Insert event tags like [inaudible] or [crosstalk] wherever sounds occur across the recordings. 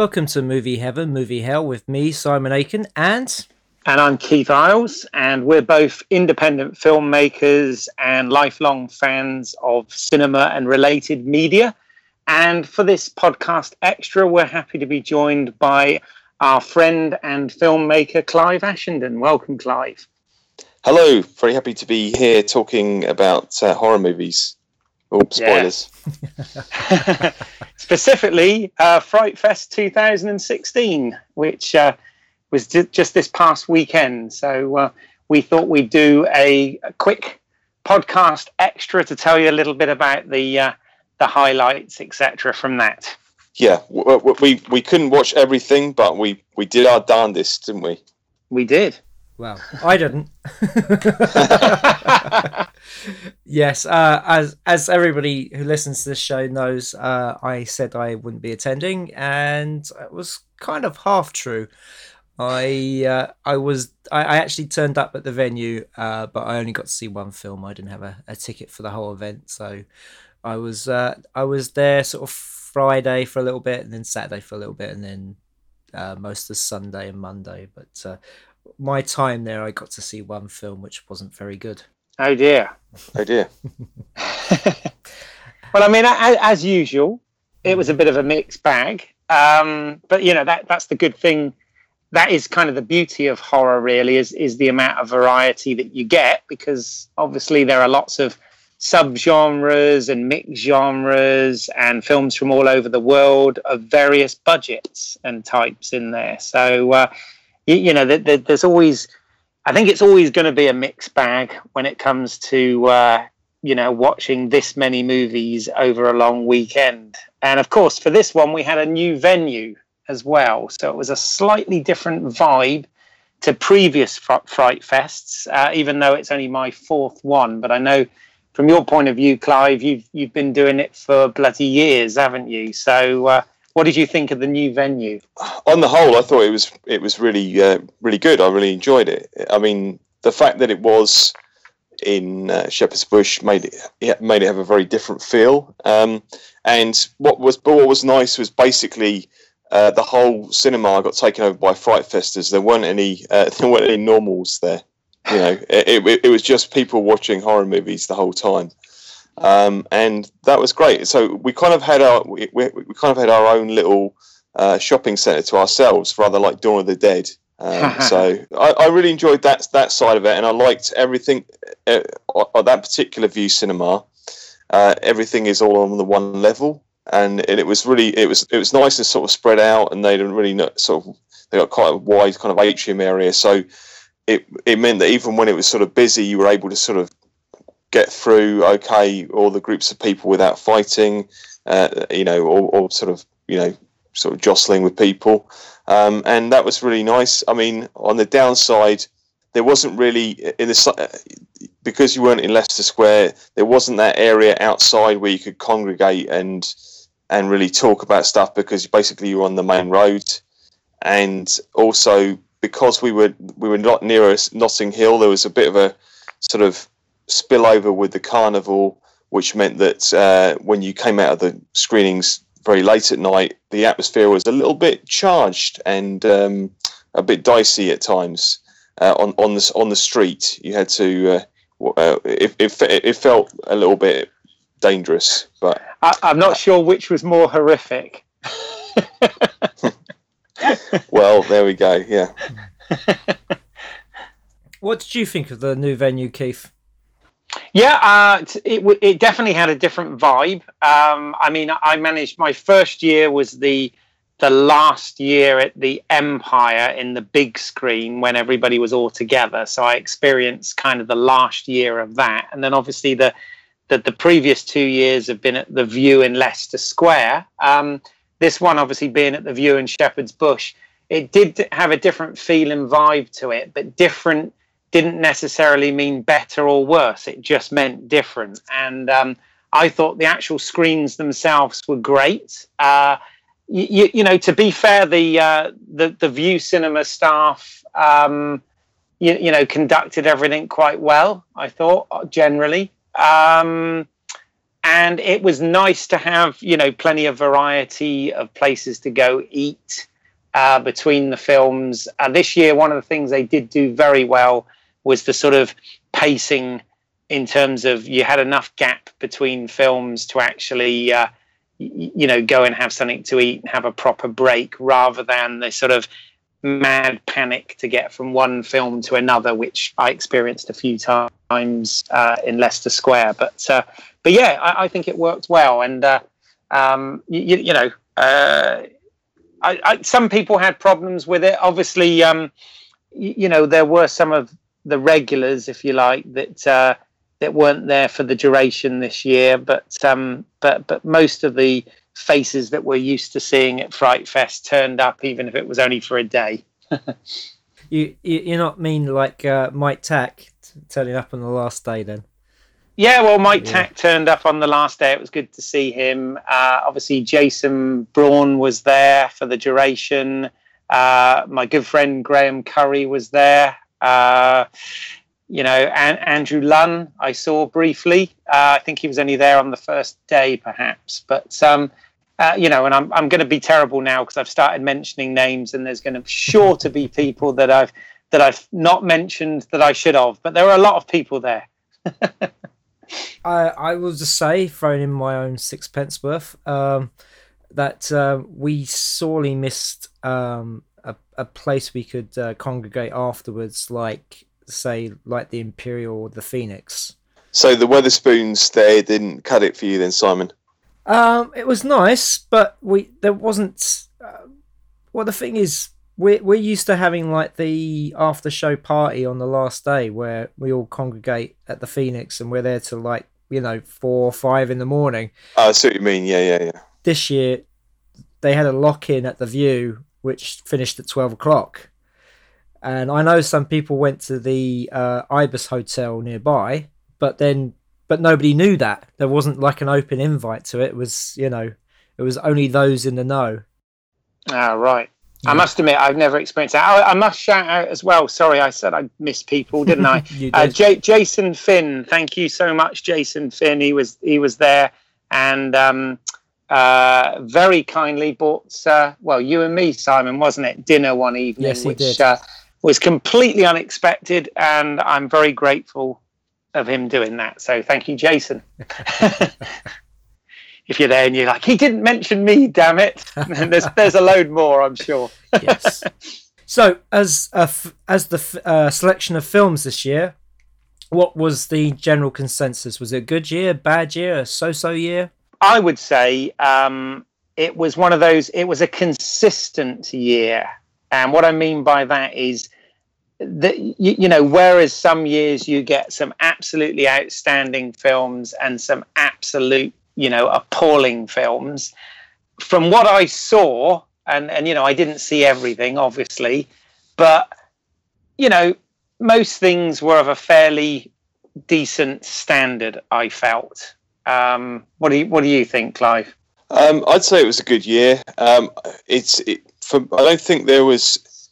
Welcome to Movie Heaven, Movie Hell with me, Simon Aiken, and. And I'm Keith Isles, and we're both independent filmmakers and lifelong fans of cinema and related media. And for this podcast extra, we're happy to be joined by our friend and filmmaker, Clive Ashenden. Welcome, Clive. Hello, very happy to be here talking about uh, horror movies. Oh, spoilers. Yeah. [laughs] Specifically, uh, Fright Fest 2016, which uh, was d- just this past weekend. So uh, we thought we'd do a, a, quick podcast extra to tell you a little bit about the uh, the highlights, etc. From that. Yeah, we we couldn't watch everything, but we we did our darndest, didn't we? We did. Well, I didn't. [laughs] yes, uh, as as everybody who listens to this show knows, uh, I said I wouldn't be attending, and it was kind of half true. I uh, I was I, I, actually turned up at the venue, uh, but I only got to see one film. I didn't have a, a ticket for the whole event, so I was uh, I was there sort of Friday for a little bit, and then Saturday for a little bit, and then uh, most of Sunday and Monday. But uh, my time there, I got to see one film which wasn't very good. Oh dear. Oh dear. [laughs] well, I mean, as, as, usual, it was a bit of a mixed bag. Um, but you know that that's the good thing. That is kind of the beauty of horror, really, is is the amount of variety that you get because obviously there are lots of subgenres and mixed genres and films from all over the world of various budgets and types in there. So uh, you, you know, there's always, I think it's always going to be a mixed bag when it comes to, uh, you know, watching this many movies over a long weekend. And of course, for this one, we had a new venue as well. So it was a slightly different vibe to previous Fright Fests, uh, even though it's only my fourth one. But I know from your point of view, Clive, you've you've been doing it for bloody years, haven't you? So uh, what did you think of the new venue? On the whole, I thought it was it was really uh, really good. I really enjoyed it. I mean, the fact that it was in uh, Shepherd's Bush made it made it have a very different feel. Um, and what was but what was nice was basically uh, the whole cinema got taken over by fright festers. There weren't any uh, [laughs] there weren't any normals there. You know, it, it, it was just people watching horror movies the whole time um, and that was great. So we kind of had our we, we, we kind of had our own little uh, shopping centre to ourselves, rather like Dawn of the Dead. Um, [laughs] so I, I, really enjoyed that that side of it, and I liked everything uh, at that particular view cinema. Uh, everything is all on the one level, and, and, it was really it was it was nice and sort of spread out, and they didn't really know, sort of they got quite a wide kind of atrium area, so it it meant that even when it was sort of busy, you were able to sort of get through okay all the groups of people without fighting, uh, you know, or, or, sort of you know sort of jostling with people, um, and that was really nice. I mean, on the downside, there wasn't really in the because you weren't in Leicester Square. There wasn't that area outside where you could congregate and and really talk about stuff because basically you were on the main road, and also because we were we were not near Notting Hill, there was a bit of a sort of spill over with the carnival, which meant that uh, when you came out of the screenings very late at night, the atmosphere was a little bit charged and um, a bit dicey at times. uh, on on the on the street. You had to. Uh, uh, it, it, it felt a little bit dangerous, but I, I'm not sure which was more horrific. [laughs] well, there we go. Yeah. [laughs] what did you think of the new venue, Keith? Yeah, uh, it it definitely had a different vibe. Um, I mean, I managed my first year was the the last year at the Empire in the big screen when everybody was all together. So I experienced kind of the last year of that, and then obviously the the, the previous two years have been at the View in Leicester Square. Um, this one, obviously, being at the View in Shepherd's Bush, it did have a different feel and vibe to it, but different didn't necessarily mean better or worse. It just meant different. And um, I thought the actual screens themselves were great. Uh, you, you, know, to be fair, the uh, the, the View Cinema staff, um, you, you, know, conducted everything quite well. I thought generally, um, and it was nice to have you know plenty of variety of places to go eat uh, between the films. Uh, this year, one of the things they did do very well was the sort of pacing in terms of you had enough gap between films to actually uh, you know go and have something to eat and have a proper break rather than the sort of mad panic to get from one film to another which i experienced a few times uh, in leicester square. But uh, but yeah I, I, think it worked well. And uh, um, you, you, know uh, I, I, some people had problems with it. Obviously um, you, you know there were some of the regulars, if you like, that uh, that weren't there for the duration this year. But um, but but most of the faces that we're used to seeing at Fright Fest turned up, even if it was only for a day. [laughs] you, you you're not mean like uh, Mike Tack turning up on the last day then? Yeah, well, Mike yeah. Tack turned up on the last day. It was good to see him. Uh, obviously, Jason Braun was there for the duration. Uh, my good friend Graham Curry was there. Uh, you know, and Andrew Lunn, I saw briefly. Uh, I think he was only there on the first day, perhaps. But um, uh, you know, and I'm I'm going to be terrible now because I've started mentioning names, and there's going [laughs] to sure to be people that I've that I've not mentioned that I should have. But there were a lot of people there. [laughs] I I will just say, throwing in my own sixpence worth, um, that uh, we sorely missed um, a, a place we could uh, congregate afterwards, like say like the Imperial or the Phoenix. So the Wetherspoons there didn't cut it for you then, Simon. Um, it was nice, but we there wasn't. Uh, well, the thing is, we're we're used to having like the after show party on the last day where we all congregate at the Phoenix and we're there till like you know four or five in the morning. Oh, I see what you mean. Yeah, yeah, yeah. This year, they had a lock in at the View which finished at 12 o'clock. And I know some people went to the uh, Ibis Hotel nearby, but then, but nobody knew that. There wasn't like an open invite to it. It was, you know, it was only those in the know. Ah, right. Yeah. I must admit, I've never experienced that. I, I, must shout out as well. Sorry, I said I missed people, didn't I? [laughs] did. uh, J- Jason Finn, thank you so much, Jason Finn. He was he was there, and um, uh, very kindly bought, uh, well, you and me, Simon, wasn't it? Dinner one evening, yes, which uh, was completely unexpected. And I'm very grateful of him doing that. So thank you, Jason. [laughs] if you're there and you're like, he didn't mention me, damn it. [laughs] there's, there's a load more, I'm sure. yes. So, as as the uh, selection of films this year, what was the general consensus? Was it a good year, bad year, a so-so year? I would say um, it was one of those. It was a consistent year, and what I mean by that is that you, you know, whereas some years you get some absolutely outstanding films and some absolute, you know, appalling films. From what I saw, and and you know, I didn't see everything, obviously, but you know, most things were of a fairly decent standard. I felt. Um, what do you What do you think, Clive? Um, I'd say it was a good year. Um, it's it, for, I don't think there was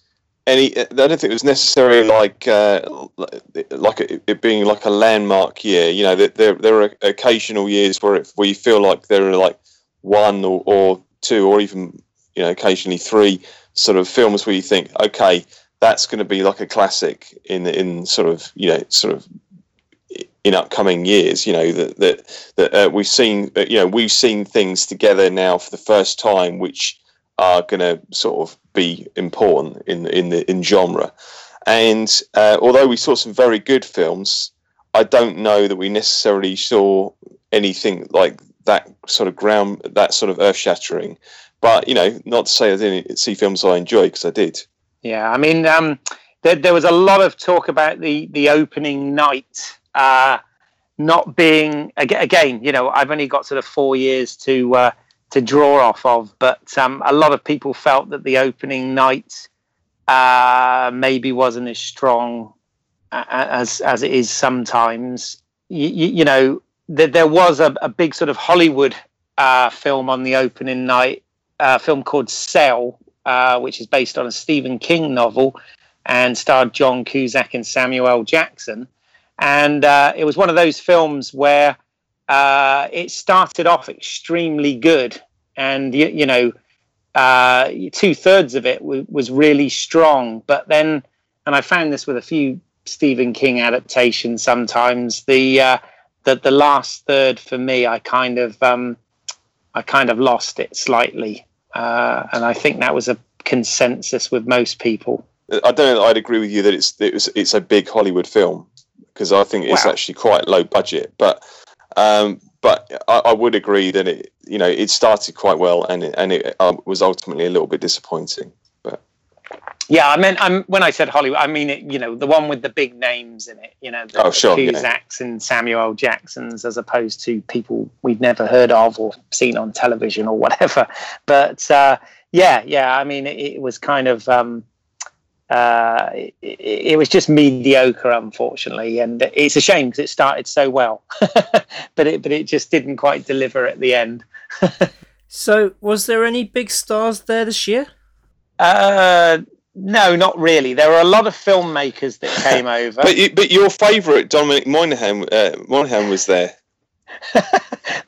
any. I don't think it was necessarily like uh, like it being like a landmark year. You know, there there are occasional years where it, where you feel like there are like one or, or two or even you know occasionally three sort of films where you think, okay, that's going to be like a classic in in sort of you know sort of in upcoming years. You know that that that uh, we've seen uh, you know we've seen things together now for the first time, which are going to sort of be important in in the in genre. And uh, although we saw some very good films, I don't know that we necessarily saw anything like that sort of ground, that sort of earth shattering. But you know, not to say I didn't see films I enjoyed because I did. Yeah, I mean, um, there, there, was a lot of talk about the the opening night uh, not being again. You know, I've only got sort of four years to uh, to draw off of, but um, a lot of people felt that the opening night uh, maybe wasn't as strong as as it is sometimes. You, you, know, there, there was a, a, big sort of Hollywood uh, film on the opening night, a film called Cell, uh, which is based on a Stephen King novel and starred John Cusack and Samuel Jackson. And uh, it was one of those films where uh, it started off extremely good, and you, you know, uh, two thirds of it w- was really strong. But then, and I found this with a few Stephen King adaptations. Sometimes the uh, the the last third for me, I kind of um, I kind of lost it slightly, uh, and I think that was a consensus with most people. I don't know. I'd agree with you that it's it's it's a big Hollywood film because I think it's wow. actually quite low budget, but um, but I, I, would agree that it, you know, it started quite well, and it, and it um, was ultimately a little bit disappointing. But yeah, I mean, I'm, when I said Hollywood, I mean it. You know, the one with the big names in it. You know, the, oh, sure, the Cusacks yeah. and Samuel Jacksons, as opposed to people we'd never heard of or seen on television or whatever. [laughs] But uh, yeah, yeah, I mean, it, it was kind of. Um, uh, it, it, was just mediocre, unfortunately, and it's a shame because it started so well, [laughs] but it but it just didn't quite deliver at the end. [laughs] so, was there any big stars there this year? Uh, no, not really. There were a lot of filmmakers that came [laughs] over. but but your favourite Dominic Monaghan uh, Monaghan was there.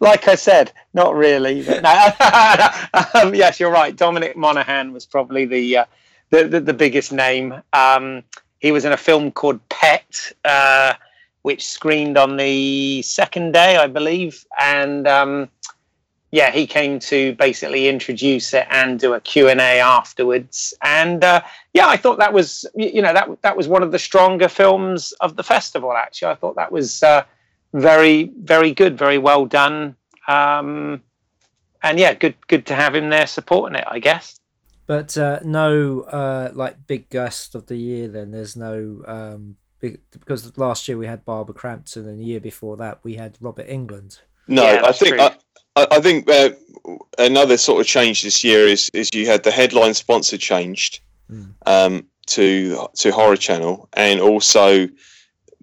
like I said, not really. But no, um, yes, you're right. Dominic Monaghan was probably the uh, the, the, the biggest name. Um, he was in a film called Pet, uh, which screened on the second day, I believe, and um, yeah, he came to basically introduce it and do a Q and A afterwards. And uh, yeah, I thought that was you know that that was one of the stronger films of the festival. Actually, I thought that was uh, very very good, very well done. Um, and yeah, good good to have him there supporting it. I guess. But uh, no, uh, like big guest of the year. Then there's no um, big because last year we had Barbara Crampton, and the year before that we had Robert Englund. No, yeah, I think I, I, think uh, another sort of change this year is is you had the headline sponsor changed mm. um, to to Horror Channel, and also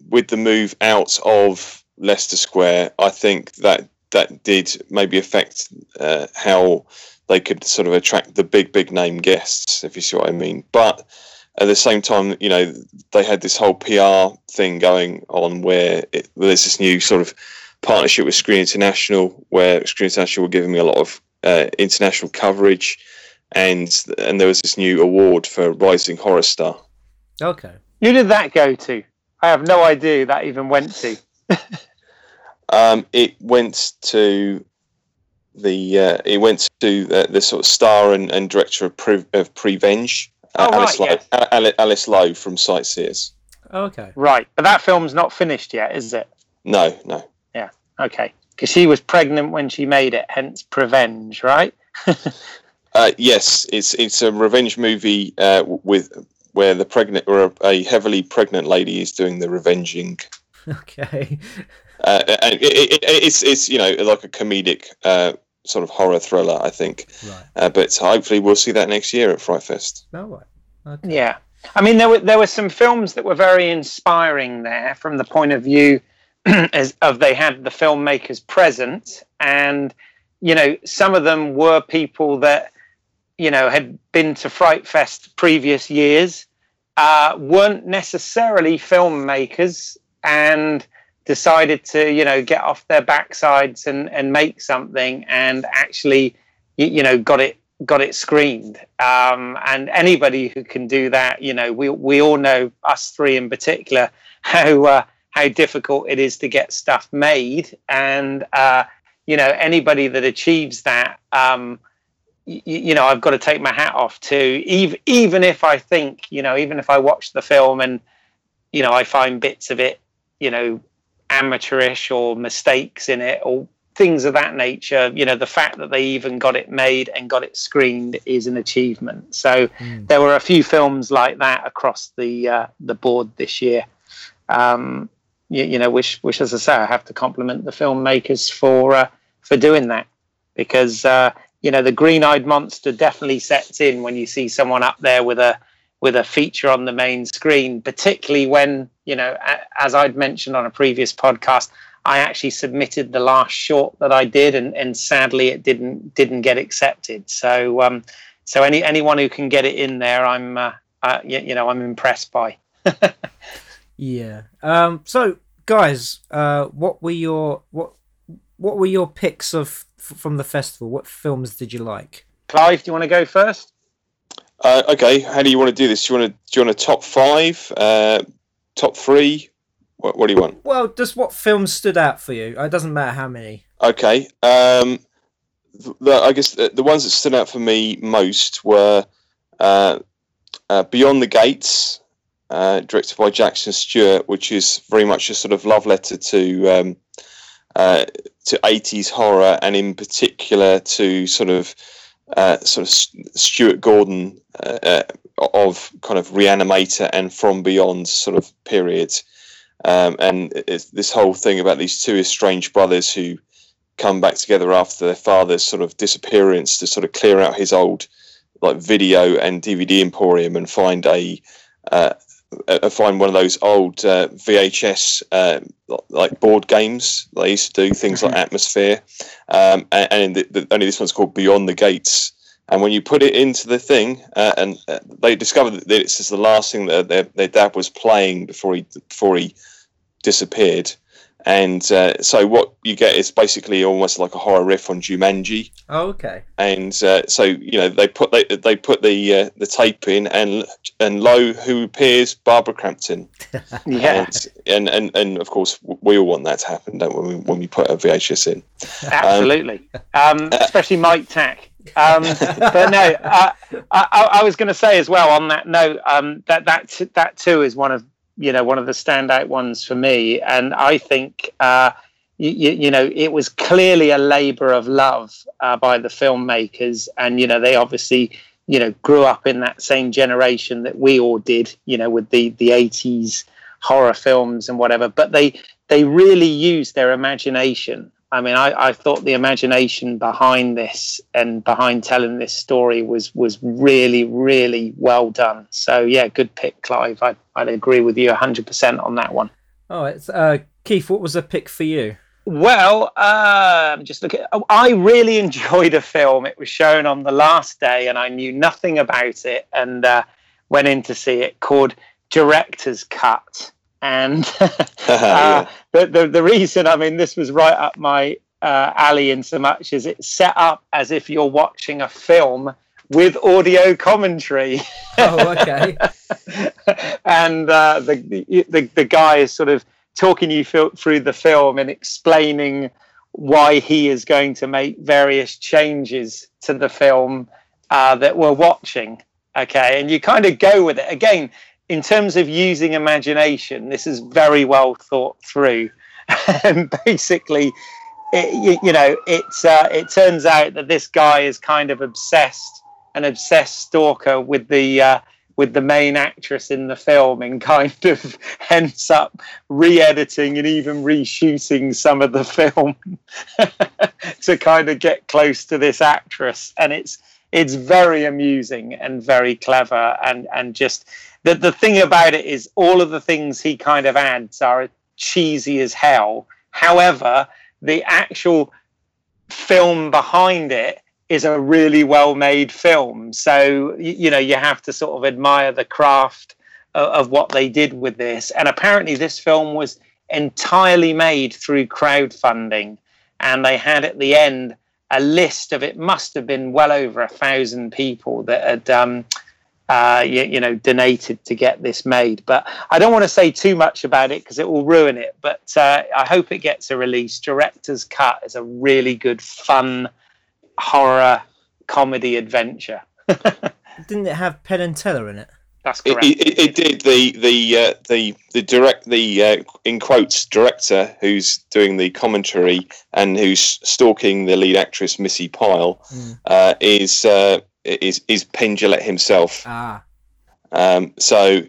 with the move out of Leicester Square, I think that that did maybe affect uh, how they could sort of attract the big, big name guests, if you see what I mean. But at the same time, you know, they had this whole PR thing going on where it, there's this new sort of partnership with Screen International, where Screen International were giving me a lot of uh, international coverage, and and there was this new award for Rising Horror Star. Okay. Who did that go to? I have no idea that even went to. [laughs] um, it went to the uh, it went to the, the, sort of star and, and director of, Pre, of Prevenge, uh, oh, Alice, right, Lowe, yes. Alice Lowe from Sightseers. Oh, okay. Right, but that film's not finished yet, is it? No, no. Yeah. Okay. Because she was pregnant when she made it, hence Prevenge, right? [laughs] uh, yes, it's it's a revenge movie uh, with where the pregnant or a, a, heavily pregnant lady is doing the revenging. [laughs] Okay. Uh, and it, it, it's it's you know like a comedic uh, sort of horror thriller, I think. Right. Uh, but hopefully we'll see that next year at Fright Fest. Oh, right. Okay. Yeah. I mean, there were there were some films that were very inspiring there from the point of view [clears throat] as of they had the filmmakers present, and you know some of them were people that you know had been to Fright Fest previous years, uh, weren't necessarily filmmakers, and decided to you know get off their backsides and and make something and actually you, you know got it got it screened. Um, and anybody who can do that, you know, we we all know us three in particular [laughs] how uh, how difficult it is to get stuff made, and uh, you know anybody that achieves that. Um, you, know, I've got to take my hat off to even even if I think, you know, even if I watch the film and you know I find bits of it, you know, amateurish or mistakes in it or things of that nature you know the fact that they even got it made and got it screened is an achievement so mm. there were a few films like that across the uh, the board this year um, you, you, know which which as i say i have to compliment the filmmakers for uh, for doing that because uh, you know the green-eyed monster definitely sets in when you see someone up there with a with a feature on the main screen particularly when you know as i'd mentioned on a previous podcast I actually submitted the last short that I did, and, and sadly it didn't didn't get accepted. So um, so any anyone who can get it in there, I'm uh, uh, you, you, know I'm impressed by. [laughs] yeah. Um, so guys, uh, what were your what what were your picks of from the festival? What films did you like? Clive, do you want to go first? Uh, okay, how do you want to do this? Do you want to do you want a top five, uh, top three? What, what do you want? Well, just what films stood out for you? It doesn't matter how many. Okay. Um, the, I guess the, the, ones that stood out for me most were uh, uh, Beyond the Gates, uh, directed by Jackson Stewart, which is very much a sort of love letter to um, uh, to 80s horror, and in particular to sort of uh, sort of Stuart Gordon uh, of kind of Reanimator and From Beyond sort of period. Um, and this whole thing about these two estranged brothers who come back together after their father's sort of disappearance to sort of clear out his old like video and DVD emporium and find a uh, uh, find one of those old uh, VHS uh, like board games they used to do things like mm-hmm. Atmosfear, um, and, and the, the, only this one's called Beyond the Gates. And when you put it into the thing, uh, and uh, they discovered that this is the last thing that their, their dad was playing before he before he disappeared. And uh, so what you get is basically almost like a horror riff on Jumanji. Oh, okay. And uh, so you know they put they, they put the uh, the tape in, and and lo, who appears? Barbara Crampton. [laughs] yeah. And, and, and and of course we all want that to happen, don't we? When we put a VHS in. Absolutely. Um, um, especially Mike Tack. Um, but no, uh, I, I, was going to say as well on that note um, that that that too is one of you know one of the standout ones for me, and I think uh, you, you, know it was clearly a labour of love uh, by the filmmakers, and you know they obviously you know grew up in that same generation that we all did, you know, with the the eighties horror films and whatever, but they they really used their imagination I mean, I, I, thought the imagination behind this and behind telling this story was was really, really well done. So yeah, good pick, Clive. I, I'd agree with you 100% on that one. Oh, it's uh, Keith. What was a pick for you? Well, um, just look at. Oh, I really [laughs] enjoyed a film. It was shown on the last day, and I knew nothing about it, and uh, went in to see it. Called Director's Cut and [laughs] uh, [laughs] the, the, the reason I mean this was right up my uh, alley in so much as it's set up as if you're watching a film with audio commentary. [laughs] Oh, okay. and uh, the, the the guy is sort of talking you through the film and explaining why he is going to make various changes to the film uh, that we're watching. Okay, and you kind of go with it again in terms of using imagination, this is very well thought through. [laughs] and basically, it, you, you, know, it's uh, it turns out that this guy is kind of obsessed, an obsessed stalker with the uh, with the main actress in the film, and kind of [laughs] ends up re-editing and even reshooting some of the film [laughs] to kind of get close to this actress, and it's it's very amusing and very clever and and just the the thing about it is all of the things he kind of adds are cheesy as hell. However, the actual film behind it is a really well made film. So you know you have to sort of admire the craft of, of what they did with this. And apparently, this film was entirely made through crowdfunding, and they had at the end a list of it must have been well over a thousand people that had um, uh, you, you, know donated to get this made. But I don't want to say too much about it because it will ruin it. But uh, I hope it gets a release. Director's cut is a really good, fun horror comedy adventure. [laughs] Didn't it have Penn and Teller in it? That's correct. It, it, it did. The the uh, the the direct the uh, in quotes director who's doing the commentary and who's stalking the lead actress Missi Pyle mm. uh, is uh, is is Penn Jillette himself. Ah. Um, so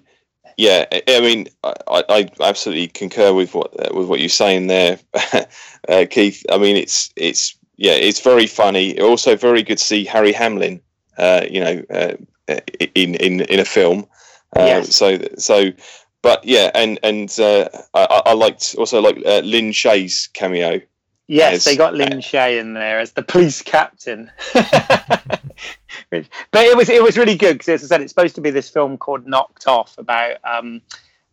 yeah, I mean, I, I absolutely concur with what uh, with what you're saying there, [laughs] uh, Keith. I mean, it's it's yeah, it's very funny. Also, very good to see Harry Hamlin. you know in in in a film. Uh, yes. So so, but yeah, and and uh, I, I liked also like uh, Lin Shaye's cameo. Yes, as, they got Lin uh, Shaye in there as the police captain. [laughs] but it was it was really good because, as I said, it's supposed to be this film called Knocked Off about um,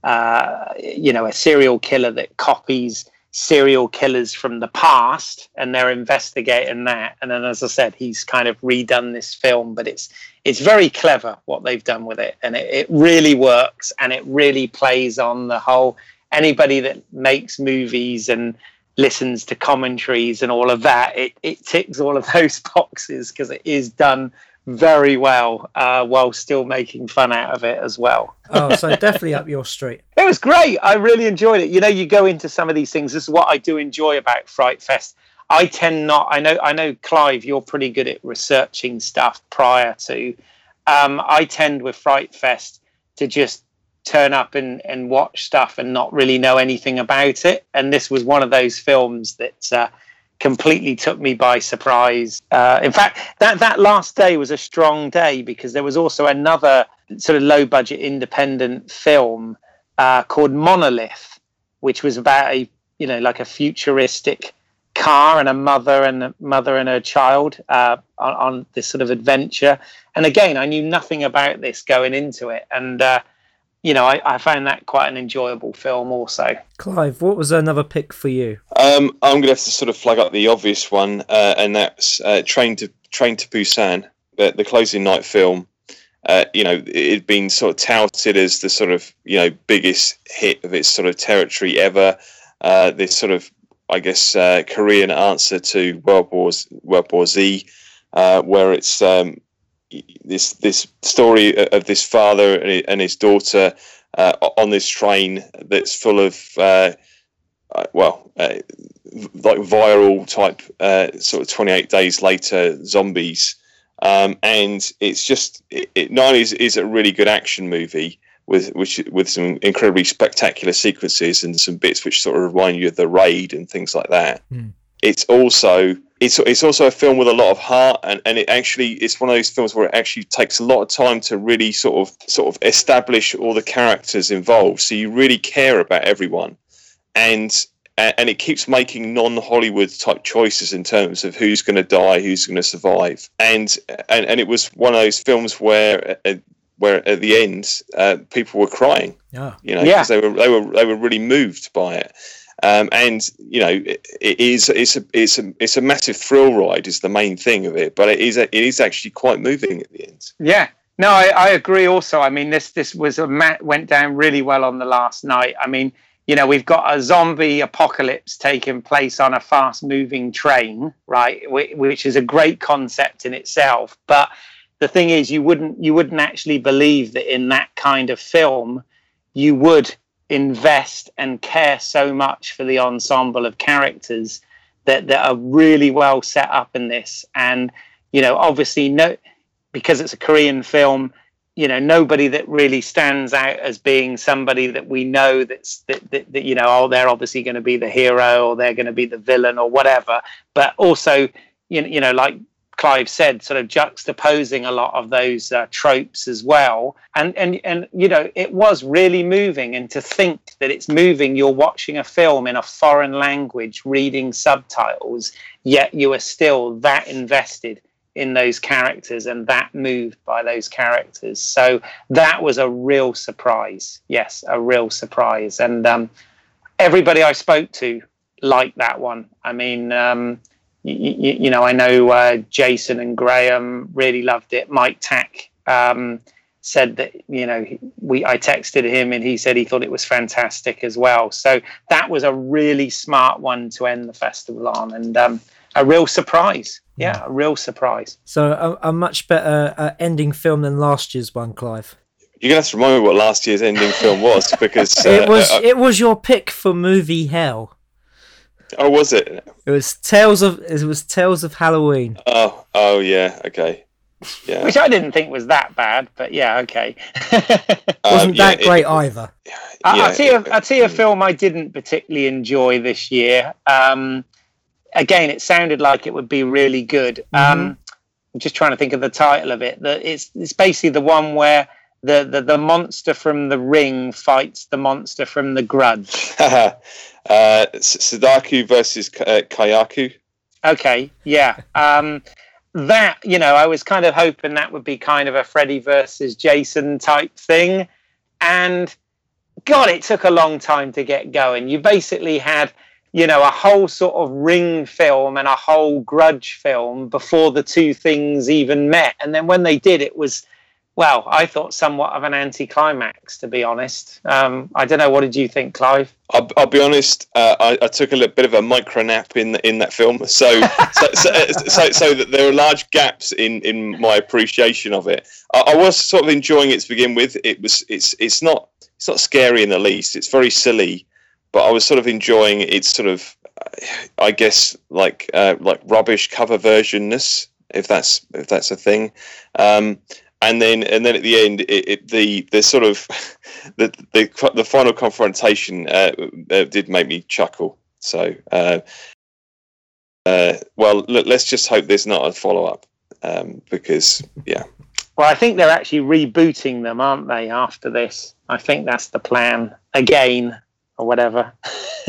uh, you know a serial killer that copies serial killers from the past and they're investigating that. And then as i said he's kind of redone this film but it's it's very clever what they've done with it. And it, it really works and it really plays on the whole anybody that makes movies and listens to commentaries and all of that it, it ticks all of [laughs] those boxes because it is done very well uh, while still making fun out of it as well. oh, so [laughs] definitely up your street. It was great. I really enjoyed it. You know, you go into some of these things. This is what I do enjoy about Fright Fest. I tend not. I know. I know, Clive. You're pretty good at researching stuff prior to. Um, I tend with Fright Fest to just turn up and, and watch stuff and not really know anything about it. And this was one of those films that uh, completely took me by surprise. Uh, in fact, that that last day was a strong day because there was also another sort of low budget independent film uh, called Monolith, which was about a you know like a futuristic car and a mother and a mother and her child uh, on, on, this sort of adventure. And again, I knew nothing about this going into it, and uh, you know, I, I, found that quite an enjoyable film also. Clive, what was another pick for you? Um, I'm going to have to sort of flag up the obvious one, uh, and that's uh, Train to Train to Busan, the, the closing night film. Uh, you know, it had been sort of touted as the sort of you know biggest hit of its sort of territory ever. Uh, this sort of, I guess, uh, Korean answer to World War World War Z, uh, where it's um, this this story of this father and his daughter uh, on this train that's full of uh, uh well uh, like viral type uh, sort of 28 days later zombies um, and it's just it, it not is, is a really good action movie with which with some incredibly spectacular sequences and some bits which sort of remind you of the raid and things like that mm. It's also it's it's also a film with a lot of heart and, and it actually it's one of those films where it actually takes a lot of time to really sort of sort of establish all the characters involved. So you really care about everyone. And and it keeps making non-hollywood type choices in terms of who's going to die who's going to survive. And, and and it was one of those films where uh, where at the end uh, people were crying. Yeah. You know because yeah. they were they were they were really moved by it um, and you know, it, it is it's a it's a it's a massive thrill ride is the main thing of it, but it is a, it is actually quite moving at the end. Yeah, no, I, I agree. Also, I mean, this this was a went down really well on the last night. I mean, you know, we've got a zombie apocalypse taking place on a fast moving train, right? Which is a great concept in itself, but the thing is, you wouldn't you wouldn't actually believe that in that kind of film you would invest and care so much for the ensemble of characters that, that are really well set up in this. And, you know, obviously, no, because it's a Korean film, you know, nobody that really stands out as being somebody that we know that's that, that, that you know, oh, they're obviously going to be the hero or they're going to be the villain or whatever. But also, you you know, like Clive said, sort of juxtaposing a lot of those uh, tropes as well. And, and, and, you know, it was really moving. And to think that it's moving, you're watching a film in a foreign language, reading subtitles, yet you are still that invested in those characters and that moved by those characters. So that was a real surprise. Yes, a real surprise. And um, everybody I spoke to liked that one. I mean, um, you, you know, I know uh, Jason and Graham really loved it. Mike Tack um, said that you know we I texted him and he said he thought it was fantastic as well. So that was a really smart one to end the festival on, and um, a real surprise. Yeah, a real surprise. So a, a much better uh, ending film than last year's one, Clive. You're gonna have to remind me what last year's ending film was [laughs] because uh, it was uh, it was your pick for movie hell. Oh, was it? It was Tales of it was Tales of Halloween. Oh, oh yeah, okay, yeah. Which I didn't think was that bad, but yeah, okay. [laughs] Wasn't Um, yeah, that it- great either. I, yeah, I'll tell you, it- I'll tell you a film I didn't particularly enjoy this year. Um, again, it sounded like it would be really good. Um, I'm just trying to think of the title of it. That it's it's basically the one where the, the the monster from the ring fights the monster from the grudge. [laughs] uh, Sadako versus uh, Kayako. Okay, yeah. Um, that you know, I was kind of hoping that would be kind of a Freddy versus Jason type thing, and God, it took a long time to get going. You basically had you know a whole sort of ring film and a whole grudge film before the two things even met, and then when they did, it was. Well, I thought somewhat of an anticlimax, to be honest. Um, I don't know. What did you think, Clive? I'll, I'll be honest. Uh, I, I took a little bit of a micro nap in in that film, so [laughs] so, so, so, so that there are large gaps in, in my appreciation of it. I, I was sort of enjoying it to begin with. It was it's it's not it's not scary in the least. It's very silly, but I was sort of enjoying its sort of I guess like uh, like rubbish cover versionness, if that's if that's a thing. Um, and then and then at the end, it, it, the the sort of [laughs] the the, the final confrontation uh, uh, did make me chuckle. So, uh, uh, well, look, let's just hope there's not a follow up um, because, yeah, Well, I think they're actually rebooting them, aren't they? After this, I think that's the plan again, or whatever.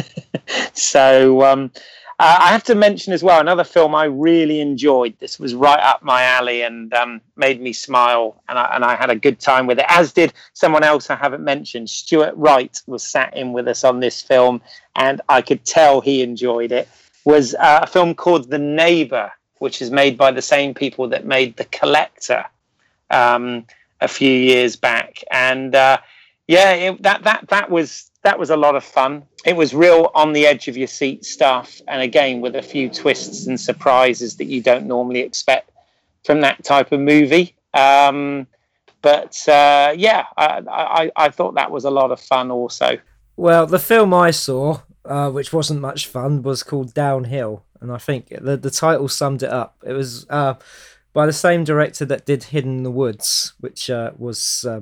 [laughs] so, um, uh, I have to mention as well another film I really enjoyed. This was right up my alley and um, made me smile, and I, and I had a good time with it. As did someone else I haven't mentioned. Stuart Wright was sat in with us on this film, and I could tell he enjoyed it. Was uh, a film called The Neighbor, which is made by the same people that made The Collector um, a few years back, and uh, yeah, it, that that that was that was a lot of fun. It was real on the edge of your seat stuff, and again with a few twists and surprises that you don't normally expect from that type of movie. Um, but uh, yeah, I, I I thought that was a lot of fun also. Well, the film I saw, uh, which wasn't much fun, was called Downhill, and I think the the title summed it up. It was uh, by the same director that did Hidden in the Woods, which uh, was uh,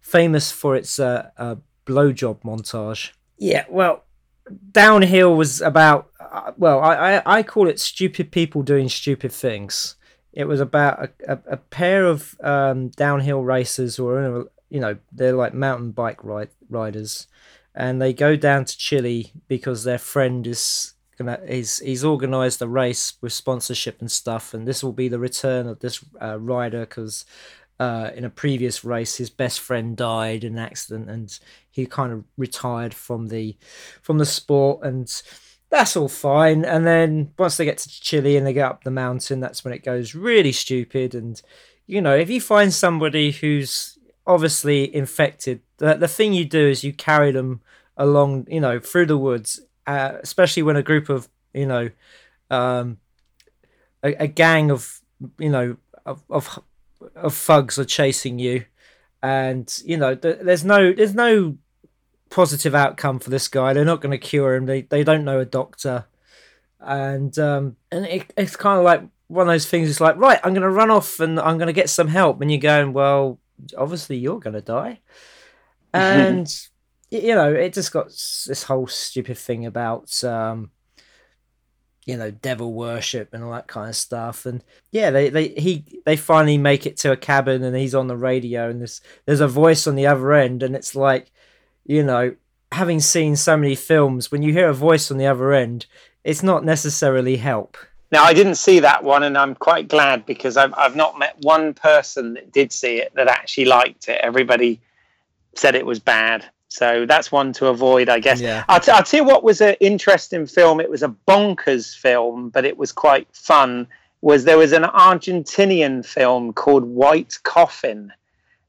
famous for its uh, uh, blowjob montage. Yeah, well, Downhill was about uh, well, I, I I call it stupid people doing stupid things. It was about a, a, a pair of um, downhill racers who are in a, you know they're like mountain bike ride, riders and they go down to Chile because their friend is gonna is he's organised a race with sponsorship and stuff, and this will be the return of this uh, rider because uh, in a previous race his best friend died in an accident, and he kind of retired from the from the sport, and that's all fine. And then once they get to Chile and they get up the mountain, that's when it goes really stupid. And you know, if you find somebody who's obviously infected, the, the thing you do is you carry them along, you know, through the woods, uh, especially when a group of, you know, um, a, a gang of, you know, of, of of thugs are chasing you, and you know, th- there's no there's no positive outcome for this guy. They're not going to cure him. They they don't know a doctor, and um, and it, it's kind of like one of those things. It's like right, I'm going to run off and I'm going to get some help, and you're going, well, obviously you're going to die, [laughs] and you know, it just got this whole stupid thing about. Um, you know, devil worship and all that kind of stuff, and yeah, they, they he they finally make it to a cabin, and he's on the radio, and there's there's a voice on the other end, and it's like, you know, having seen so many films, when you hear a voice on the other end, it's not necessarily help. Now, I didn't see that one, and I'm quite glad because I've, I've not met one person that did see it that actually liked it. Everybody said it was bad. So that's one to avoid, I guess. Yeah. I'll, t- I'll tell you what was an interesting film. It was a bonkers film, but it was quite fun. Was there was an Argentinian film called White Coffin,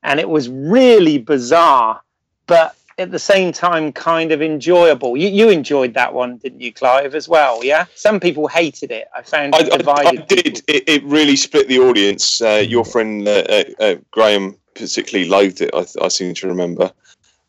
and it was really bizarre, but at the same time kind of enjoyable. You, you enjoyed that one, didn't you, Clive, as well? Yeah. Some people hated it. I found it I, divided. I did. It, it really split the audience. Uh, your friend uh, uh, uh, Graham particularly loathed it. I, I seem to remember,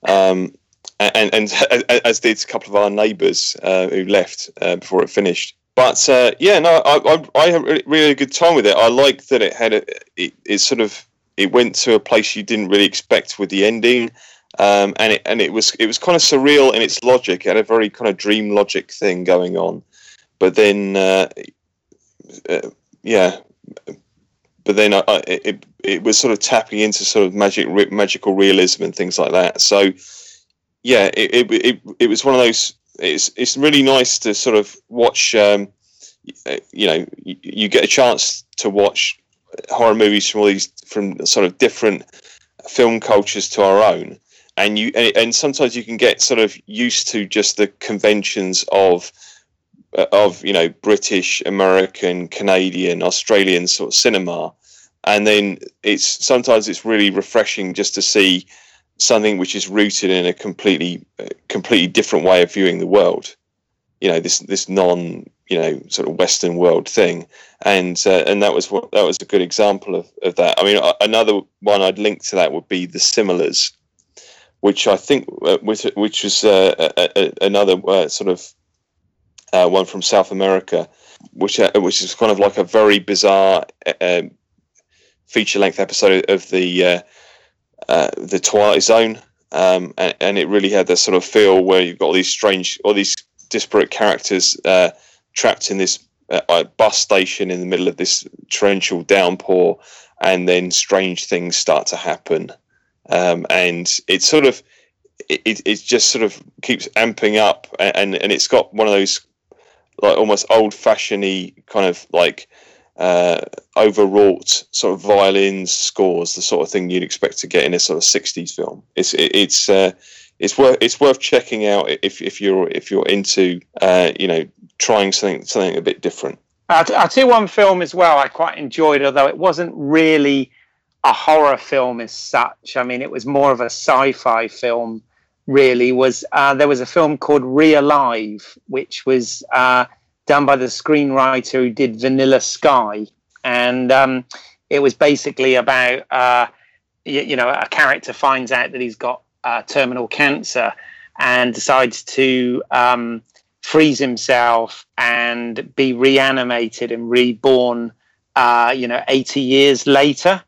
um, and, and [laughs] as did a couple of our neighbours uh, who left uh, before it finished. But uh, yeah, no, I, I, I had a really good time with it. I liked that it had a, it, it sort of it went to a place you didn't really expect with the ending. Um, and it and it was it was kind of surreal in its logic. It had a very kind of dream logic thing going on, but then uh, uh, yeah, but then I, it it was sort of tapping into sort of magic magical realism and things like that. So yeah, it it it, it was one of those. It's it's really nice to sort of watch. Um, you know, you, you get a chance to watch horror movies from all these from sort of different film cultures to our own and you and sometimes you can get sort of used to just the conventions of uh, of you know British, American, Canadian, Australian sort of cinema, and then it's sometimes it's really refreshing just to see something which is rooted in a completely uh, completely different way of viewing the world. You know this this non you know sort of Western world thing, and uh, and that was what that was a good example of, of that. I mean, another one I'd link to that would be the Similars which I think uh, which, which was uh, another uh, sort of uh, one from South America, which uh, which is kind of like a very bizarre um, feature length episode of the uh, the Twilight Zone, um, and, and, it really had that sort of feel where you've got all these strange, all these disparate characters trapped in this bus station in the middle of this torrential downpour, and then strange things start to happen. Um, and it sort of it, it just sort of keeps amping up and and it's got one of those like almost old fashioned kind of like uh, overwrought sort of violins scores the sort of thing you'd expect to get in a sort of 60s film it's it, it's uh, it's worth it's worth checking out if, if you're if you're into uh, you know trying something something a bit different I'll tell you one film as well I quite enjoyed although it wasn't really a horror film as such. I mean, it was more of a sci-fi film. Really, was uh, there was a film called Re-Alive, which was uh, done by the screenwriter who did Vanilla Sky, and um, it was basically about uh, you, you, know a character finds out that he's got uh, terminal cancer and decides to um, freeze himself and be reanimated and reborn. Uh, you know, 80 years later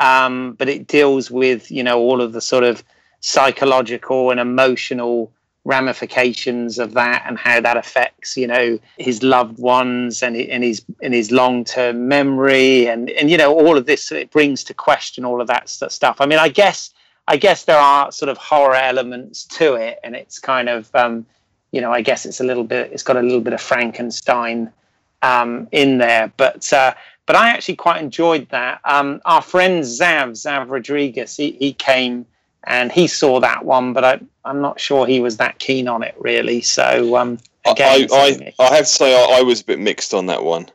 um, but it deals with you know all of the sort of psychological and emotional ramifications of that and how that affects you know his loved ones and, his in his long-term memory and and you know all of this it brings to question all of that stuff i mean i guess i guess there are sort of horror elements to it and it's kind of um, you know i guess it's a little bit it's got a little bit of frankenstein um, in there but uh, but I actually quite enjoyed that. Um, our friend Zav, Zav Rodriguez, he, he came and he saw that one, but I, I'm not sure he was that keen on it really. So um, again, I, I, I, have to say I, I, was a bit mixed on that one.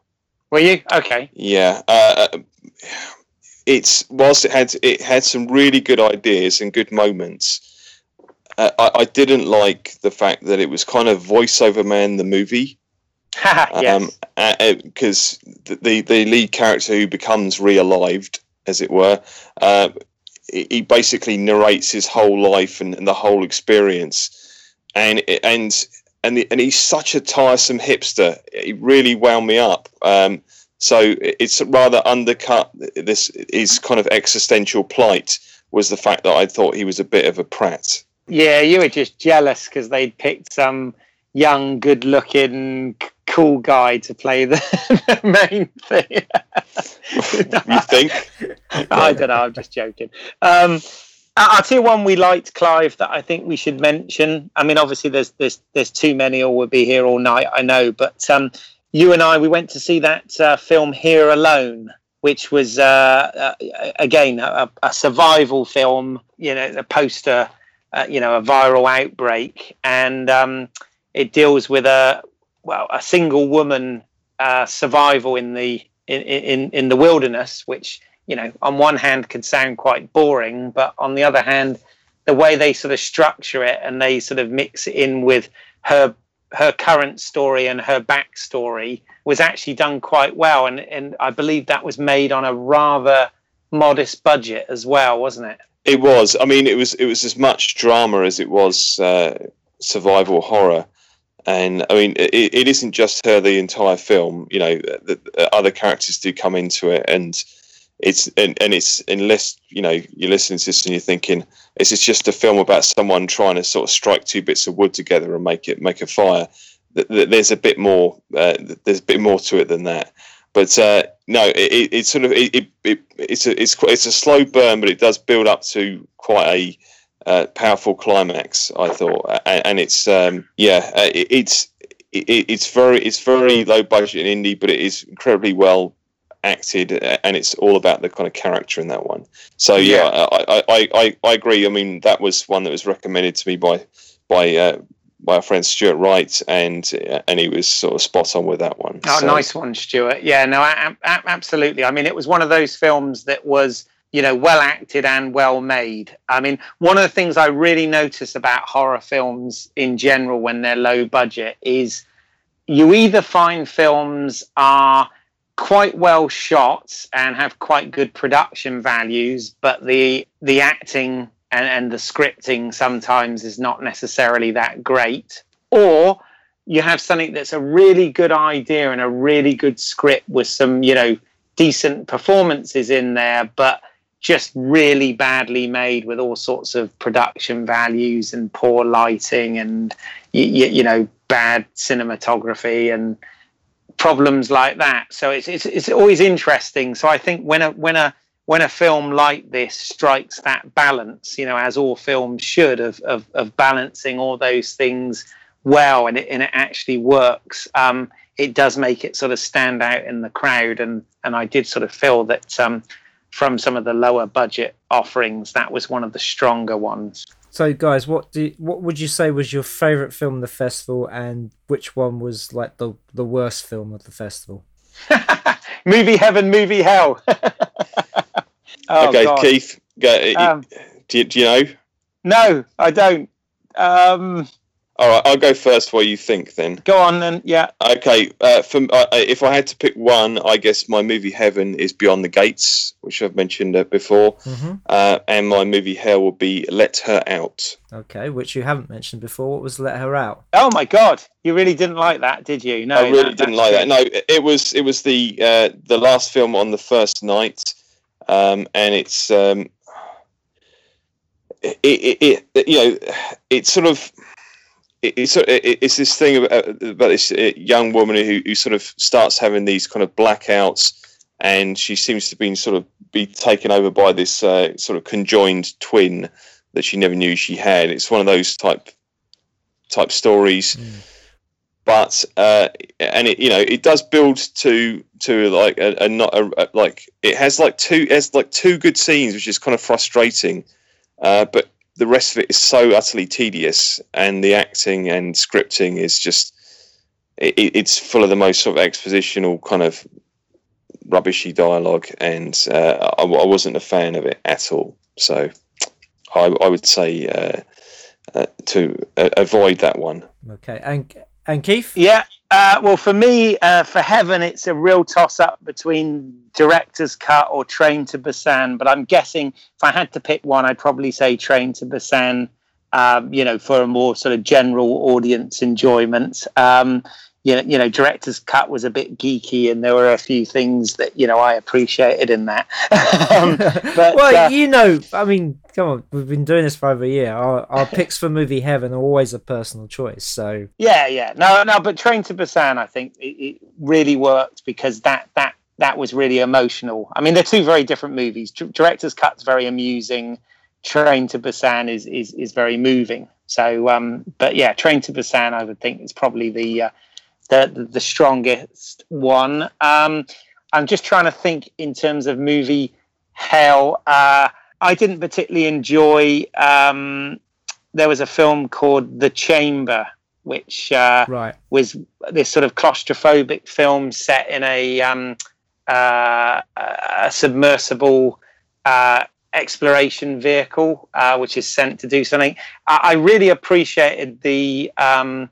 Were you okay? Yeah, uh, uh, it's whilst it had it had some really good ideas and good moments. Uh, I, I didn't like the fact that it was kind of voiceover man the movie [laughs] yes. Because um, uh, the the lead character who becomes re-alived, as it were, uh, he basically narrates his whole life and, and, the whole experience, and and and and he's such a tiresome hipster. He really wound me up. Um, so it's rather undercut this his kind of existential plight was the fact that I thought he was a bit of a prat. Yeah, you were just jealous because they'd picked some young, good-looking, cool guy to play the, [laughs] the main thing. you think? [laughs] I don't know. I'm just joking. Um, I'll tell you one we liked, Clive, that I think we should mention. I mean, obviously, there's there's there's too many, or we'll be here all night. I know, but um, you and I, we went to see that uh, film Here Alone, which was uh, uh, again a, a, survival film. You know, the poster uh, you know a viral outbreak, and um, it deals with a well a single woman uh, survival in the in, in in the wilderness, which you know on one hand can sound quite boring, but on the other hand, the way they sort of structure it and they sort of mix it in with her her current story and her backstory was actually done quite well, and and I believe that was made on a rather modest budget as well, wasn't it? It was. I mean, it was it was as much drama as it was uh, survival horror. And I mean, it, it isn't just her the entire film. You know, the, the other characters do come into it, and it's and, and it's unless you know you're listening to this and you're thinking, is this just a film about someone trying to sort of strike two bits of wood together and make it make a fire? There's a bit more. Uh, there's a bit more to it than that. But uh, no, it, it's sort of it, it, it's a it's it's a slow burn, but it does build up to quite a uh, powerful climax. I thought, and, and it's um, yeah, uh, it, it's it's very it's very low budget and indie, but it is incredibly well acted, and it's all about the kind of character in that one. So yeah, yeah I, I, I, I agree. I mean, that was one that was recommended to me by by uh, by our friend Stuart Wright, and and he was sort of spot on with that one. Oh, so. nice one, Stuart. Yeah, no, I, I, absolutely. I mean, it was one of those films that was you know well acted and well made. I mean, one of the things I really notice about horror films in general when they're low budget is you either find films are quite well shot and have quite good production values, but the the acting and, and the scripting sometimes is not necessarily that great. Or you have something that's a really good idea and a really good script with some, you know, decent performances in there, but just really badly made with all sorts of production values and poor lighting and you, you know bad cinematography and problems like that. So it's it's it's always interesting. So I think when a when a when a film like this strikes that balance, you know, as all films should, of of, of balancing all those things well, and it, and it actually works, um, it does make it sort of stand out in the crowd. And and I did sort of feel that um, from some of the lower budget offerings, that was one of the stronger ones. So, guys, what do what would you say was your favorite film of the festival, and which one was like the the worst film of the festival? [laughs] movie heaven, movie hell. [laughs] oh, okay, God. Keith, go, um, do, you, do you know? No, I don't. Um, all right, I'll go first. What you think then? Go on then. Yeah. Okay. Uh, for, uh, if I had to pick one, I guess my movie Heaven is Beyond the Gates, which I've mentioned uh, before, mm-hmm. uh, and my movie Hell would be Let Her Out. Okay, which you haven't mentioned before. What was Let Her Out? Oh my God, you really didn't like that, did you? No, I really that, didn't like that. No, it was it was the uh, the last film on the first night, um, and it's. Um, it, it, it, you know, it's sort of it's it's this thing about, about this uh, young woman who, who sort of starts having these kind of blackouts, and she seems to be sort of be taken over by this uh, sort of conjoined twin that she never knew she had. It's one of those type type stories. Mm. But uh, and it you know it does build to to like a, a not a, a, like it has like two it has like two good scenes which is kind of frustrating, uh, but the rest of it is so utterly tedious, and the acting and scripting is just it, it's full of the most sort of expositional kind of rubbishy dialogue, and uh, I, I, wasn't a fan of it at all. So I, I would say uh, uh, to avoid that one. Okay, and and Keith? Yeah, uh, well, for me, uh, for Heaven, it's a real toss up between Director's Cut or Train to Busan. But I'm guessing if I had to pick one, I'd probably say Train to Busan, um, you know, for a more sort of general audience enjoyment. Um, you know, you know, director's cut was a bit geeky, and there were a few things that you know I appreciated in that. [laughs] um, but, well, uh, you know, I mean, come on, we've been doing this for over a year. Our, our picks for movie heaven are always a personal choice. So yeah, yeah, no, no, but Train to Busan, I think it, it really worked because that that that was really emotional. I mean, they're two very different movies. D- director's cut's very amusing. Train to Busan is is is very moving. So, um, but yeah, Train to Busan, I would think is probably the uh, the the strongest one. Um, I'm just trying to think in terms of movie hell. Uh, I didn't particularly enjoy um, there was a film called The Chamber, which uh, Right. was this sort of claustrophobic film set in a um, uh, a submersible uh, exploration vehicle, uh, which is sent to do something. I, I really appreciated the um,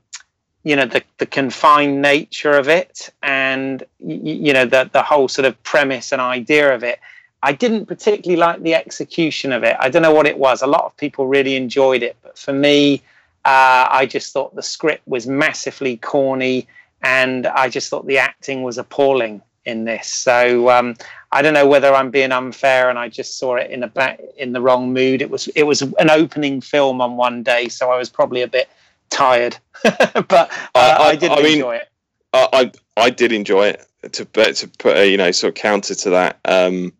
you know the, the confined nature of it, and you know the the whole sort of premise and idea of it. I didn't particularly like the execution of it. I don't know what it was. A lot of people really enjoyed it, but for me, uh, I just thought the script was massively corny, and I just thought the acting was appalling in this. So um, I don't know whether I'm being unfair, and I just saw it in a in the wrong mood. It was it was an opening film on one day, so I was probably a bit tired, [laughs] but uh, I- I, did I mean- enjoy it. I, I I did enjoy it. To but to put a you know sort of counter to that, um,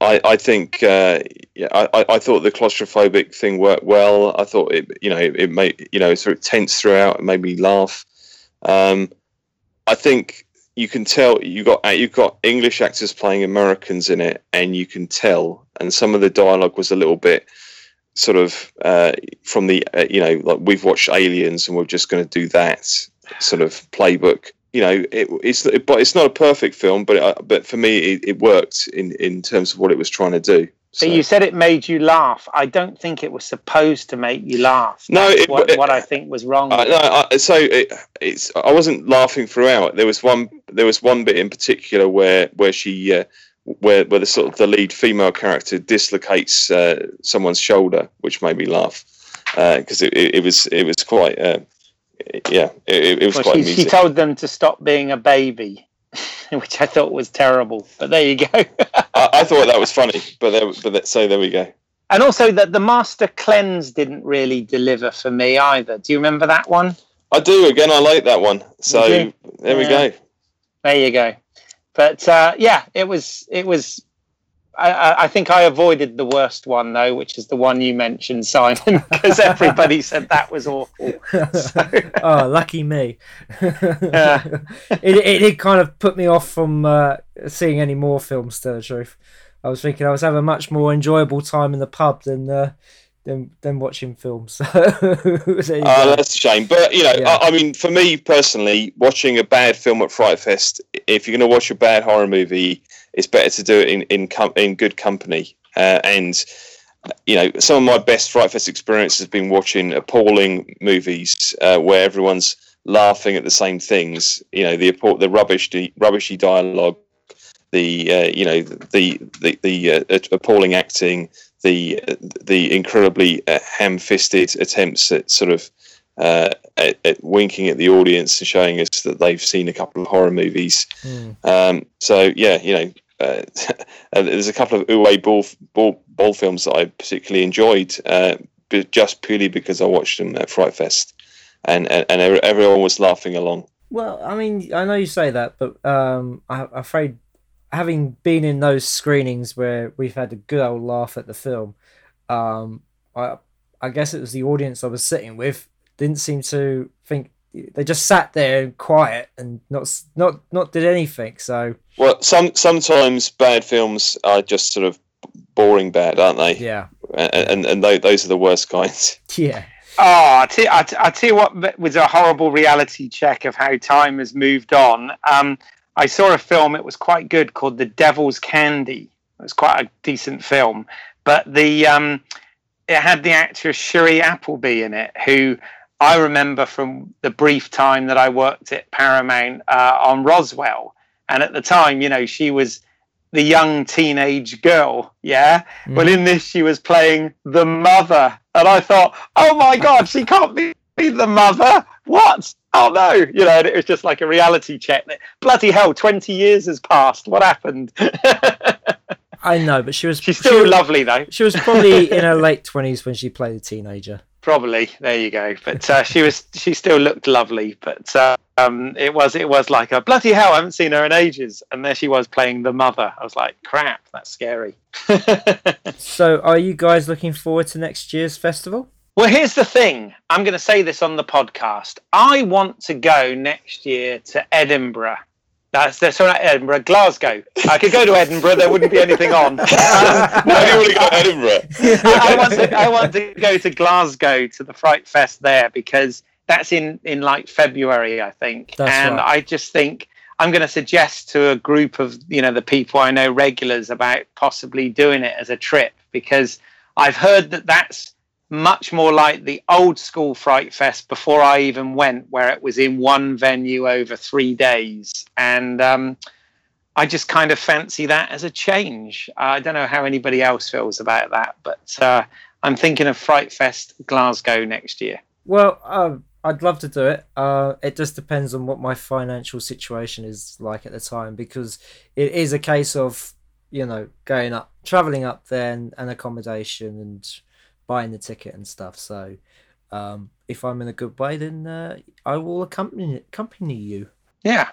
I I think uh, yeah I, I- I thought the claustrophobic thing worked well. I thought it you know it, it made you know sort of tense throughout. It made me laugh. Um, I think you can tell you got you've got English actors playing Americans in it, and you can tell. And some of the dialogue was a little bit sort of uh, from the uh, you know like we've watched Aliens and we're just going to do that sort of playbook. You know, it, it's but it's not a perfect film, but uh, but for me it, it worked in in terms of what it was trying to do. So, But you said it made you laugh. I don't think it was supposed to make you laugh. No, That's it- what, it- what I think was wrong. No. I, so it, it's I wasn't laughing throughout. There was one there was one bit in particular where where she uh, where where the sort of the lead female character dislocates uh, someone's shoulder, which made me laugh because it, it, it was it was quite uh, yeah it, it was Well, quite she, she told them to stop being a baby, [laughs] which I thought was terrible. But there you go. [laughs] I, I thought that was funny, but there, but that, so there we go. and also that the Master Cleanse didn't really deliver for me either. Do you remember that one? I do again. I like that one. So there we Yeah. go. There you go. But uh, yeah, it was it was. I- I, think I avoided the worst one though, which is the one you mentioned, Simon, [laughs] because everybody said that was awful. [laughs] oh, lucky me. Yeah. [laughs] it, it, it kind of put me off from uh, seeing any more films, to the truth. I was thinking I was having a much more enjoyable time in the pub than uh, than, than watching films. [laughs] So, go. that's a shame. But you know, Yeah. I, I mean, for me personally, watching a bad film at Fright Fest, if you're going to watch a bad horror movie, it's better to do it in in com- in good company. Uh, and you know, some of my best Fright Fest experiences have been watching appalling movies uh, where everyone's laughing at the same things. You know, the the rubbish, the rubbishy dialogue, the uh, you know the the the uh, appalling acting, the the incredibly uh, ham-fisted attempts at sort of uh, at, at winking at the audience and showing us that they've seen a couple of horror movies. Mm. Um, so yeah, you know, uh, [laughs] and there's a couple of Uwe Boll, Boll, Boll films that I particularly enjoyed, uh, just purely because I watched them at Fright Fest, and and, and everyone was laughing along. Well, I mean, I know you say that, but um, I, I'm afraid having been in those screenings where we've had a good old laugh at the film, um, I I guess it was the audience I was sitting with didn't seem to think they just sat there quiet and not not not did anything. So Well, some sometimes bad films are just sort of boring bad, aren't they? yeah, And and, and those are the worst kinds. [laughs] yeah, Oh, I tell, I, I tell you what was a horrible reality check of how time has moved on. Um, I saw a film, it was quite good, called The Devil's Candy. It was quite a decent film. But the um, it had the actress Shiri Appleby in it, who I remember from the brief time that I worked at Paramount uh, on Roswell. And at the time, you know, she was the young teenage girl. Yeah. Well, in this, she was playing the mother. And I thought, oh my God, she can't be, be the mother. What? Oh no. You know, and it was just like a reality check. Bloody hell, 20 years has passed. What happened? [laughs] I know, but she was She's still was- lovely, though. She was probably [laughs] in her late twenties when she played a teenager. Probably. There you go. But uh, she was, she still looked lovely. But uh, um, it was, it was like a bloody hell. I haven't seen her in ages. And there she was playing the mother. I was like, crap, that's scary. [laughs] So, are you guys looking forward to next year's festival? Well, here's the thing. I'm going to say this on the podcast. I want to go next year to Edinburgh That's that's not Edinburgh, Glasgow. I could go to Edinburgh. There wouldn't be anything on. Um, Why do you want to go to Edinburgh? I, I want to. I want to go to Glasgow to the Fright Fest there because that's in in like February, I think. That's and right. I just think I'm going to suggest to a group of you know the people I know regulars about possibly doing it as a trip because I've heard that that's much more like the old school Fright Fest before I even went, where it was in one venue over three days, and um, I just kind of fancy that as a change. I don't know how anybody else feels about that, but uh, I'm thinking of Fright Fest Glasgow next year. Well, uh, I'd love to do it. Uh, it just depends on what my financial situation is like at the time because it is a case of you know going up, traveling up there, and, and accommodation and buying the ticket and stuff. So um, if I'm in a good way, then uh, I will accompany accompany you. Yeah,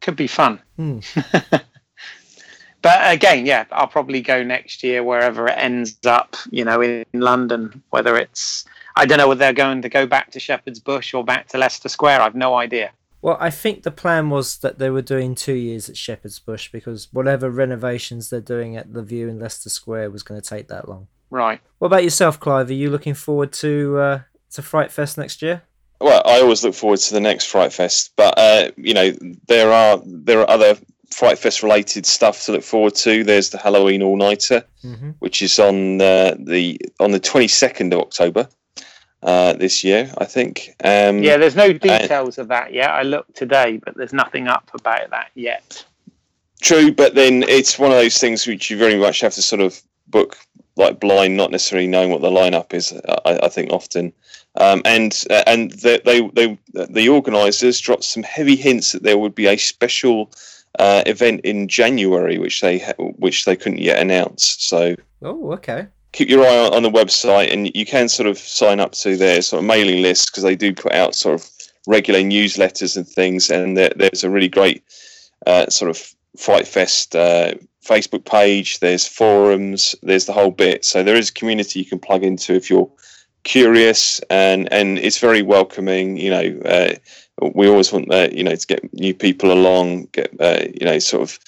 could be fun. Hmm. [laughs] but again, yeah, I'll probably go next year wherever it ends up. You know, in, London, whether it's I don't know whether they're going to go back to Shepherd's Bush or back to Leicester Square. I've no idea. Well, I think the plan was that they were doing two years at Shepherd's Bush because whatever renovations they're doing at the Vue in Leicester Square was going to take that long. Right. What about yourself, Clive? Are you looking forward to uh, to Fright Fest next year? Well, I always look forward to the next Fright Fest, but uh, you know there are there are other Fright Fest related stuff to look forward to. There's the Halloween All Nighter, Mm-hmm. which is on uh, the on the 22nd of October uh, this year, I think. Um, Yeah, there's no details of that yet. I looked today, but there's nothing up about that yet. True, but then it's one of those things which you very much have to sort of book like blind, not necessarily knowing what the lineup is. I, I think often, um, and uh, and they, they they the organisers dropped some heavy hints that there would be a special uh, event in January, which they which they couldn't yet announce. So Oh, okay. keep your eye on, on the website, and you can sort of sign up to their sort of mailing list because they do put out sort of regular newsletters and things. And there, there's a really great uh, sort of Fright Fest uh, Facebook page. There's forums. There's the whole bit. So there is a community you can plug into if you're curious, and and it's very welcoming. You know. Uh, we always want that, you know, to get new people along, get, uh, you know, sort of,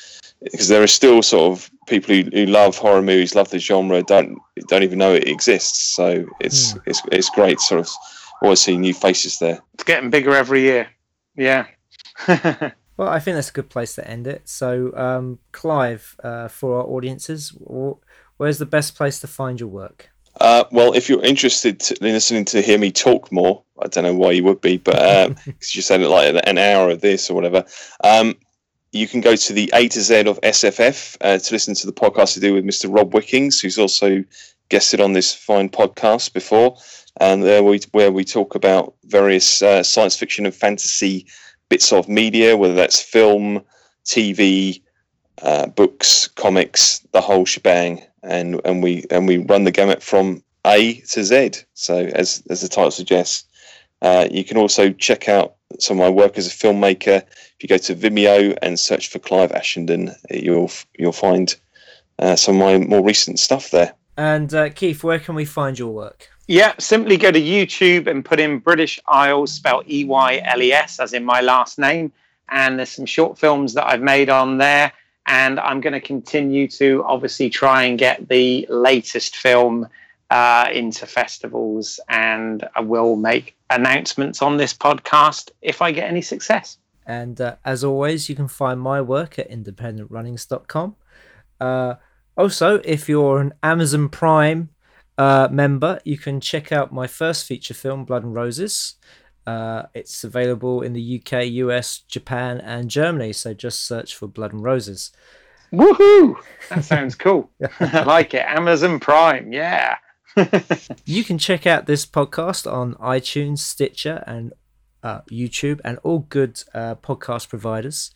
because there are still sort of people who, who love horror movies, love the genre, don't don't even know it exists. So it's it's it's great, sort of, always see new faces there. It's getting bigger every year. Yeah. [laughs] Well, I think that's a good place to end it. So, um, Clive, uh, for our audiences, where's the best place to find your work? Uh, well, if you're interested in listening to hear me talk more, I don't know why you would be, but um, [laughs] 'cause you said it like an hour of this or whatever. Um, you can go to the A to Z of SFF uh, to listen to the podcast I do with Mr. Rob Wickings, who's also guested on this fine podcast before, and there we where we talk about various uh, science fiction and fantasy bits of media, whether that's film, TV, uh, books, comics, the whole shebang, and and we and we run the gamut from A to Z. So as as the title suggests, uh, you can also check out some of my work as a filmmaker. If you go to Vimeo and search for Clive Ashenden, you'll you'll find uh, some of my more recent stuff there. And uh, Keith, where can we find your work? Yeah, simply go to YouTube and put in British Eyles, spelled E Y L E S, as in my last name. And there's some short films that I've made on there. And I'm going to continue to obviously try and get the latest film uh, into festivals. And I will make announcements on this podcast if I get any success. And uh, as always, you can find my work at independentrunnings.com. Uh, also, if you're an Amazon Prime uh, member, you can check out my first feature film, Blood and Roses. Uh, it's available in the UK, US, Japan, and Germany. So just search for Blood and Roses. Woohoo! That sounds cool. [laughs] I like it. Amazon Prime, yeah. [laughs] You can check out this podcast on iTunes, Stitcher, and uh, YouTube, and all good uh, podcast providers.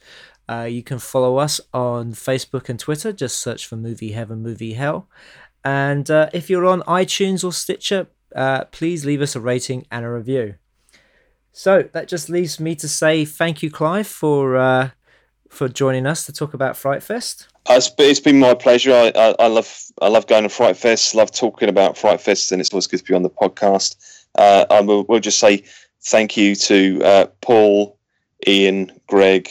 Uh, you can follow us on Facebook and Twitter. Just search for Movie Heaven, Movie Hell. And uh, if you're on iTunes or Stitcher, uh, please leave us a rating and a review. So that just leaves me to say thank you, Clive, for uh, for joining us to talk about Fright Fest. Uh, It's, been my pleasure. I, I, I love I love going to Fright Fest. Love talking about Fright Fest, and it's always good to be on the podcast. Uh, I will we'll just say thank you to uh, Paul, Ian, Greg,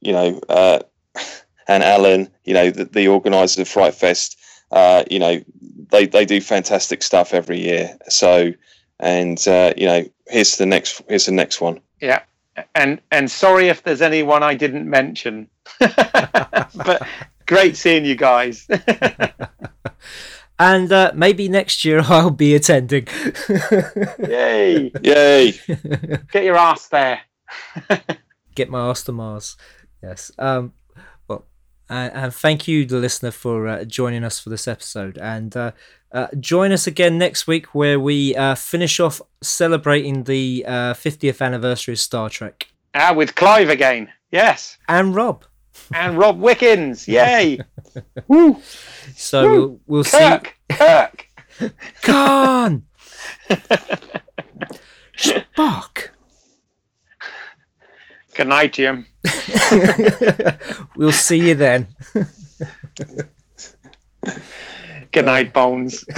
you know, uh, [laughs] and Alan, you know, the, the organisers of Fright Fest, uh, you know, they, they do fantastic stuff every year. So, and uh, you know, here's the next here's the next one. Yeah, and and sorry if there's anyone I didn't mention, [laughs] but great seeing you guys. [laughs] and uh, maybe next year [laughs] I'll be attending. Yay! Yay! Get your ass there. Get my ass to Mars. Yes. Um, well, and, thank you, the listener, for uh, joining us for this episode. And uh, uh, join us again next week where we uh, finish off celebrating the 50th uh, anniversary of Star Trek. Ah, with Clive again. Yes. And Rob. And Rob Wickings. [laughs] Yay. Woo. So Woo. we'll, we'll Kirk. see. Kirk. Khan. [laughs] Spock. Good night, Jim. [laughs] we'll see you then. Good night, Bones. [laughs]